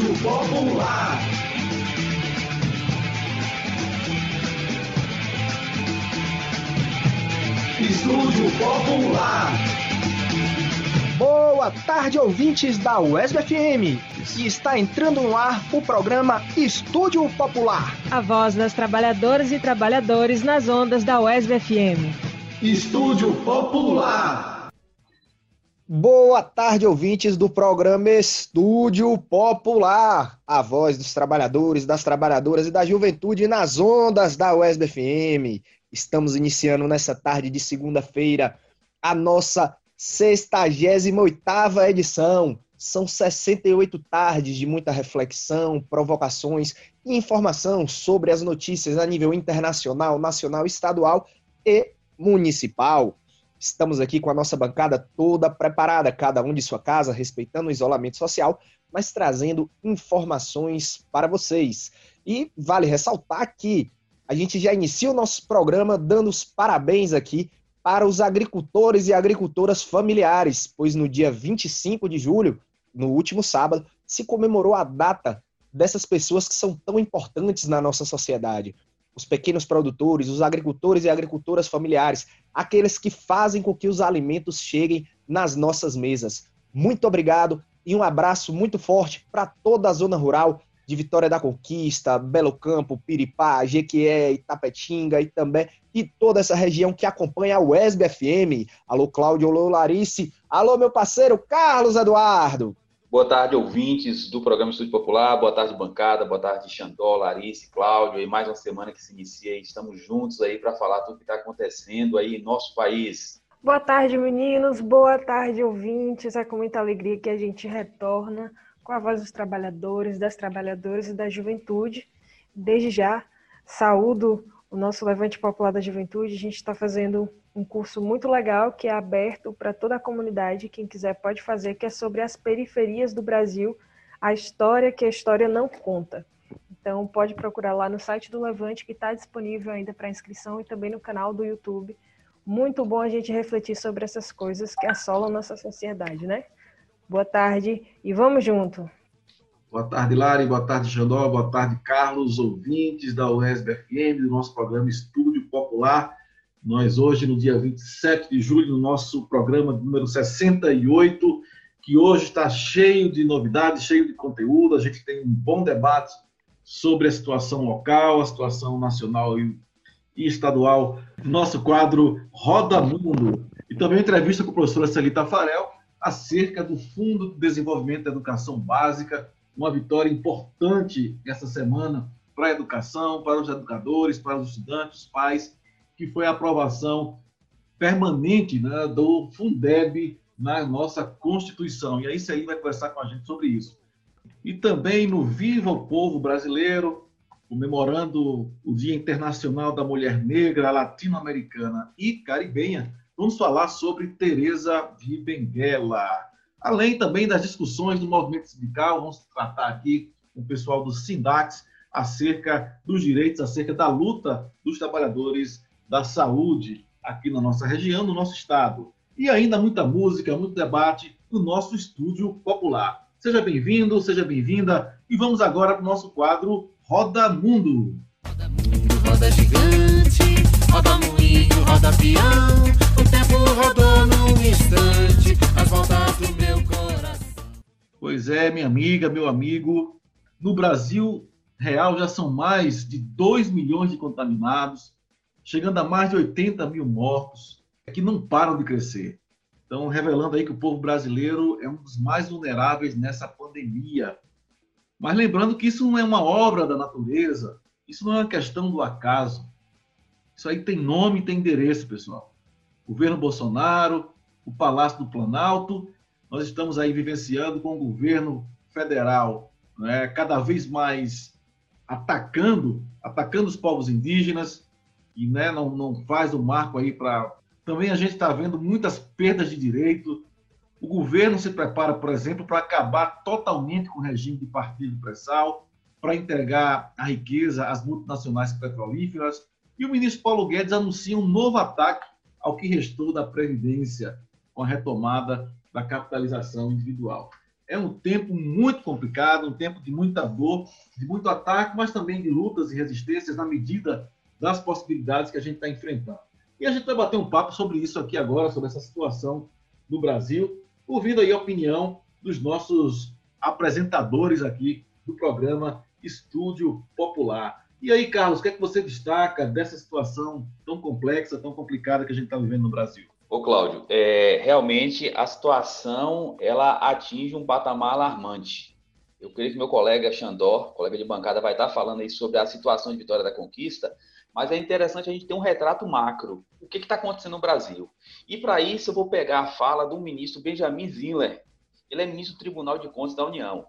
Estúdio Popular. Estúdio Popular. Boa tarde, ouvintes da UESB FM. E está entrando no ar o programa Estúdio Popular. A voz das trabalhadoras e trabalhadores nas ondas da UESB FM. Estúdio Popular. Boa tarde, ouvintes do programa Estúdio Popular. A voz dos trabalhadores, das trabalhadoras e da juventude nas ondas da UESB FM. Estamos iniciando nessa tarde de segunda-feira a nossa 68ª edição. São 68 tardes de muita reflexão, provocações e informação sobre as notícias a nível internacional, nacional, estadual e municipal. Estamos aqui com a nossa bancada toda preparada, cada um de sua casa, respeitando o isolamento social, mas trazendo informações para vocês. E vale ressaltar que a gente já inicia o nosso programa dando os parabéns aqui para os agricultores e agricultoras familiares, pois no dia 25 de julho, no último sábado, se comemorou a data dessas pessoas que são tão importantes na nossa sociedade. Os pequenos produtores, os agricultores e agricultoras familiares, aqueles que fazem com que os alimentos cheguem nas nossas mesas. Muito obrigado e um abraço muito forte para toda a zona rural de Vitória da Conquista, Belo Campo, Piripá, Jequié, Itapetinga e também e toda essa região que acompanha a UESB FM. Alô, Cláudio, alô, Larice. Alô, meu parceiro Carlos Eduardo. Boa tarde, ouvintes do programa Estúdio Popular. Boa tarde, bancada. Boa tarde, Xandó, Larice, Cláudio. E mais uma semana que se inicia. Estamos juntos aí para falar tudo que está acontecendo aí em nosso país. Boa tarde, meninos. Boa tarde, ouvintes. É com muita alegria que a gente retorna com a voz dos trabalhadores, das trabalhadoras e da juventude. Desde já, saúdo o nosso Levante Popular da Juventude. A gente está fazendo um curso muito legal que é aberto para toda a comunidade. Quem quiser pode fazer, que é sobre as periferias do Brasil, a história que a história não conta. Então, pode procurar lá no site do Levante, que está disponível ainda para inscrição, e também no canal do YouTube. Muito bom a gente refletir sobre essas coisas que assolam nossa sociedade, né? Boa tarde e vamos junto. Boa tarde, Lari. Boa tarde, Xandó. Boa tarde, Carlos, ouvintes da UESB FM, do nosso programa Estúdio Popular. Nós hoje, no dia 27 de julho, no nosso programa número 68, que hoje está cheio de novidades, cheio de conteúdo. A gente tem um bom debate sobre a situação local, a situação nacional e estadual. Nosso quadro Roda Mundo. E também entrevista com a professora Celita Farel, acerca do Fundo de Desenvolvimento da Educação Básica, uma vitória importante essa semana para a educação, para os educadores, para os estudantes, pais, que foi a aprovação permanente né, do Fundeb na nossa Constituição. E aí você aí vai conversar com a gente sobre isso. E também no Viva o Povo Brasileiro, comemorando o Dia Internacional da Mulher Negra, Latino-Americana e Caribenha, vamos falar sobre Teresa Ribenguela. Além também das discussões do movimento sindical, vamos tratar aqui com o pessoal do Sindax acerca dos direitos, acerca da luta dos trabalhadores da saúde aqui na nossa região, no nosso estado. E ainda muita música, muito debate no nosso estúdio popular. Seja bem-vindo, seja bem-vinda e vamos agora para o nosso quadro Roda Mundo. Roda Mundo, roda gigante, roda moinho, roda peão tempo rodou num instante as voltas do meu coração. Pois é, minha amiga, meu amigo. No Brasil real já são mais de 2 milhões de contaminados, chegando a mais de 80 mil mortos, que não param de crescer. Então, revelando aí que o povo brasileiro é um dos mais vulneráveis nessa pandemia. Mas lembrando que isso não é uma obra da natureza, isso não é uma questão do acaso. Isso aí tem nome e tem endereço, pessoal governo Bolsonaro, o Palácio do Planalto. Nós estamos aí vivenciando com o governo federal, né, cada vez mais atacando, atacando os povos indígenas e né, não, não faz o marco aí para. Também a gente está vendo muitas perdas de direito. O governo se prepara, por exemplo, para acabar totalmente com o regime de partido pré-sal, para entregar a riqueza às multinacionais petrolíferas. E o ministro Paulo Guedes anuncia um novo ataque ao que restou da Previdência com a retomada da capitalização individual. É um tempo muito complicado, um tempo de muita dor, de muito ataque, mas também de lutas e resistências na medida das possibilidades que a gente está enfrentando. E a gente vai bater um papo sobre isso aqui agora, sobre essa situação no Brasil, ouvindo aí a opinião dos nossos apresentadores aqui do programa Estúdio Popular. E aí, Carlos, o que é que você destaca dessa situação tão complexa, tão complicada que a gente está vivendo no Brasil? Ô, Cláudio, é, realmente a situação ela atinge um patamar alarmante. Eu creio que meu colega Xandor, colega de bancada, vai estar falando aí sobre a situação de Vitória da Conquista, mas é interessante a gente ter um retrato macro. O que está acontecendo no Brasil? E para isso eu vou pegar a fala do ministro Benjamin Ziller. Ele é ministro do Tribunal de Contas da União.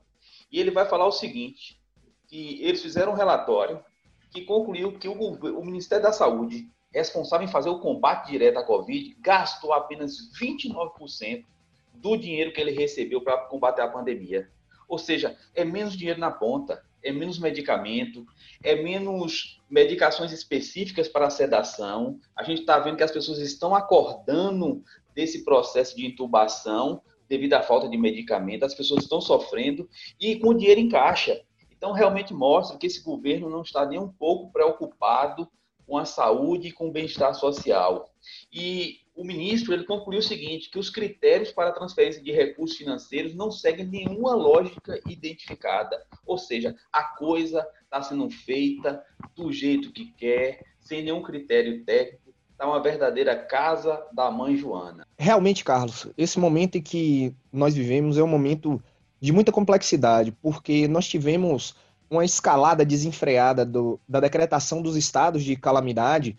E ele vai falar o seguinte, que eles fizeram um relatório que concluiu que o, o Ministério da Saúde responsável em fazer o combate direto à Covid, gastou apenas 29% do dinheiro que ele recebeu para combater a pandemia. Ou seja, é menos dinheiro na ponta, é menos medicamento, é menos medicações específicas para sedação. A gente está vendo que as pessoas estão acordando desse processo de intubação devido à falta de medicamento, as pessoas estão sofrendo e com dinheiro em caixa. Então, realmente mostra que esse governo não está nem um pouco preocupado com a saúde e com o bem-estar social. E o ministro ele concluiu o seguinte, que os critérios para a transferência de recursos financeiros não seguem nenhuma lógica identificada. Ou seja, a coisa está sendo feita do jeito que quer, sem nenhum critério técnico. Está uma verdadeira casa da mãe Joana. Realmente, Carlos, esse momento em que nós vivemos é um momento de muita complexidade, porque nós tivemos uma escalada desenfreada do, da decretação dos estados de calamidade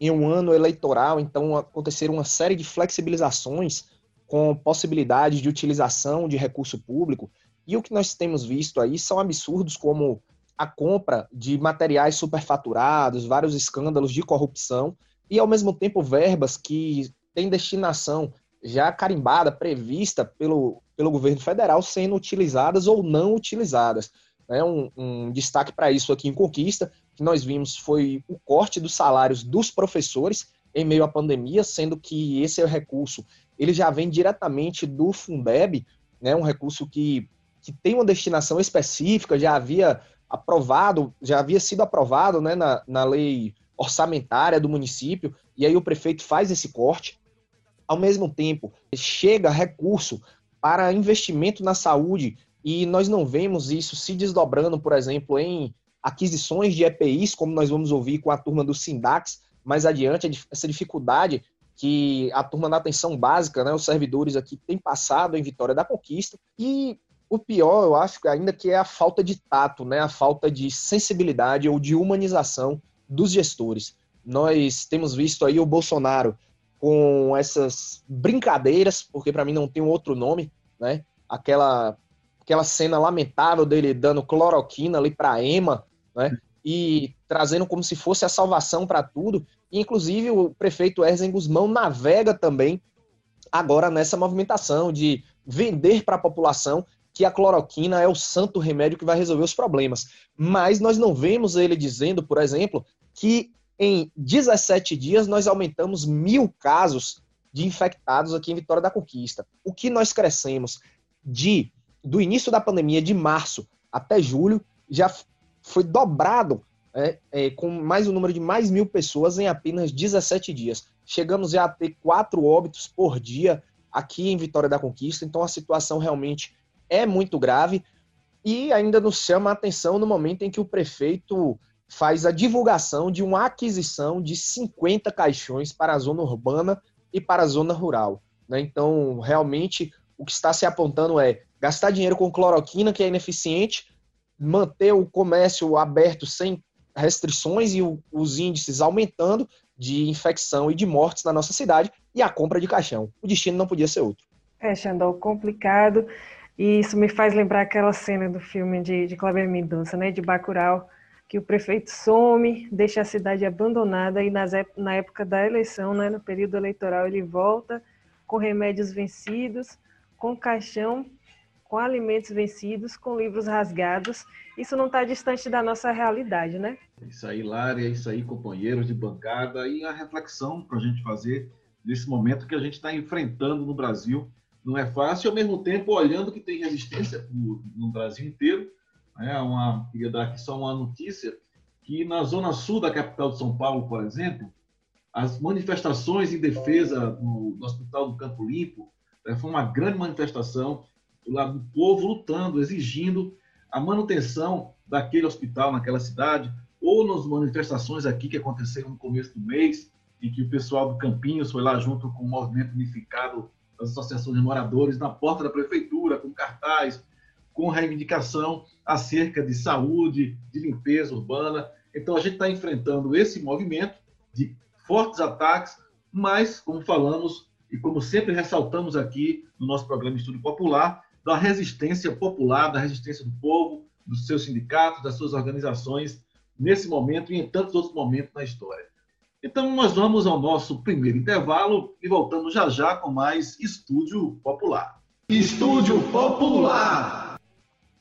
em um ano eleitoral, então aconteceram uma série de flexibilizações com possibilidade de utilização de recurso público, e o que nós temos visto aí são absurdos como a compra de materiais superfaturados, vários escândalos de corrupção, e ao mesmo tempo verbas que têm destinação já carimbada, prevista pelo, pelo governo federal, sendo utilizadas ou não utilizadas. Né? Um, um destaque para isso aqui em Conquista, que nós vimos foi o corte dos salários dos professores em meio à pandemia, sendo que esse é recurso, ele já vem diretamente do Fundeb, né, um recurso que, que tem uma destinação específica, já havia aprovado, já havia sido aprovado né, na, na lei orçamentária do município, e aí o prefeito faz esse corte. Ao mesmo tempo, chega recurso para investimento na saúde e nós não vemos isso se desdobrando, por exemplo, em aquisições de EPIs, como nós vamos ouvir com a turma do Sindax mais adiante, essa dificuldade que a turma da atenção básica, né, os servidores aqui têm passado em Vitória da Conquista. E o pior, eu acho, ainda que é a falta de tato, né, a falta de sensibilidade ou de humanização dos gestores. Nós temos visto aí o Bolsonaro com essas brincadeiras, porque para mim não tem um outro nome, né? Aquela aquela cena lamentável dele dando cloroquina ali para Ema, né? E trazendo como se fosse a salvação para tudo. E, inclusive, o prefeito Erzen Guzmão navega também agora nessa movimentação de vender para a população que a cloroquina é o santo remédio que vai resolver os problemas. Mas nós não vemos ele dizendo, por exemplo, que em 17 dias nós aumentamos mil casos de infectados aqui em Vitória da Conquista. O que nós crescemos de do início da pandemia, de março até julho, já foi dobrado é, é, com mais um número de mais mil pessoas em apenas 17 dias. Chegamos já a ter quatro óbitos por dia aqui em Vitória da Conquista, então a situação realmente é muito grave e ainda nos chama a atenção no momento em que o prefeito faz a divulgação de uma aquisição de 50 caixões para a zona urbana e para a zona rural. Né? Então, realmente, o que está se apontando é gastar dinheiro com cloroquina, que é ineficiente, manter o comércio aberto sem restrições e o, os índices aumentando de infecção e de mortes na nossa cidade e a compra de caixão. O destino não podia ser outro. É, Xandão, complicado. E isso me faz lembrar aquela cena do filme de, de Mendonça, né, de Bacurau, que o prefeito some, deixa a cidade abandonada e nas, na época da eleição, né, no período eleitoral, ele volta com remédios vencidos, com caixão, com alimentos vencidos, com livros rasgados. Isso não está distante da nossa realidade, né? Isso aí, Lária, isso aí, companheiros de bancada, e a reflexão para a gente fazer nesse momento que a gente está enfrentando no Brasil não é fácil, ao mesmo tempo olhando que tem resistência no Brasil inteiro. Né? Uma, queria dar aqui só uma notícia, que na zona sul da capital de São Paulo, por exemplo, as manifestações em defesa do, do Hospital do Campo Limpo né, foi uma grande manifestação do lado do povo lutando, exigindo a manutenção daquele hospital naquela cidade, ou nas manifestações aqui que aconteceram no começo do mês, em que o pessoal do Campinhos foi lá junto com o movimento unificado das associações de moradores na porta da prefeitura, com cartaz, com reivindicação acerca de saúde, de limpeza urbana. Então, a gente está enfrentando esse movimento de fortes ataques, mas, como falamos e como sempre ressaltamos aqui no nosso programa Estúdio Popular, da resistência popular, da resistência do povo, dos seus sindicatos, das suas organizações, nesse momento e em tantos outros momentos na história. Então, nós vamos ao nosso primeiro intervalo e voltamos já já com mais Estúdio Popular. Estúdio Popular.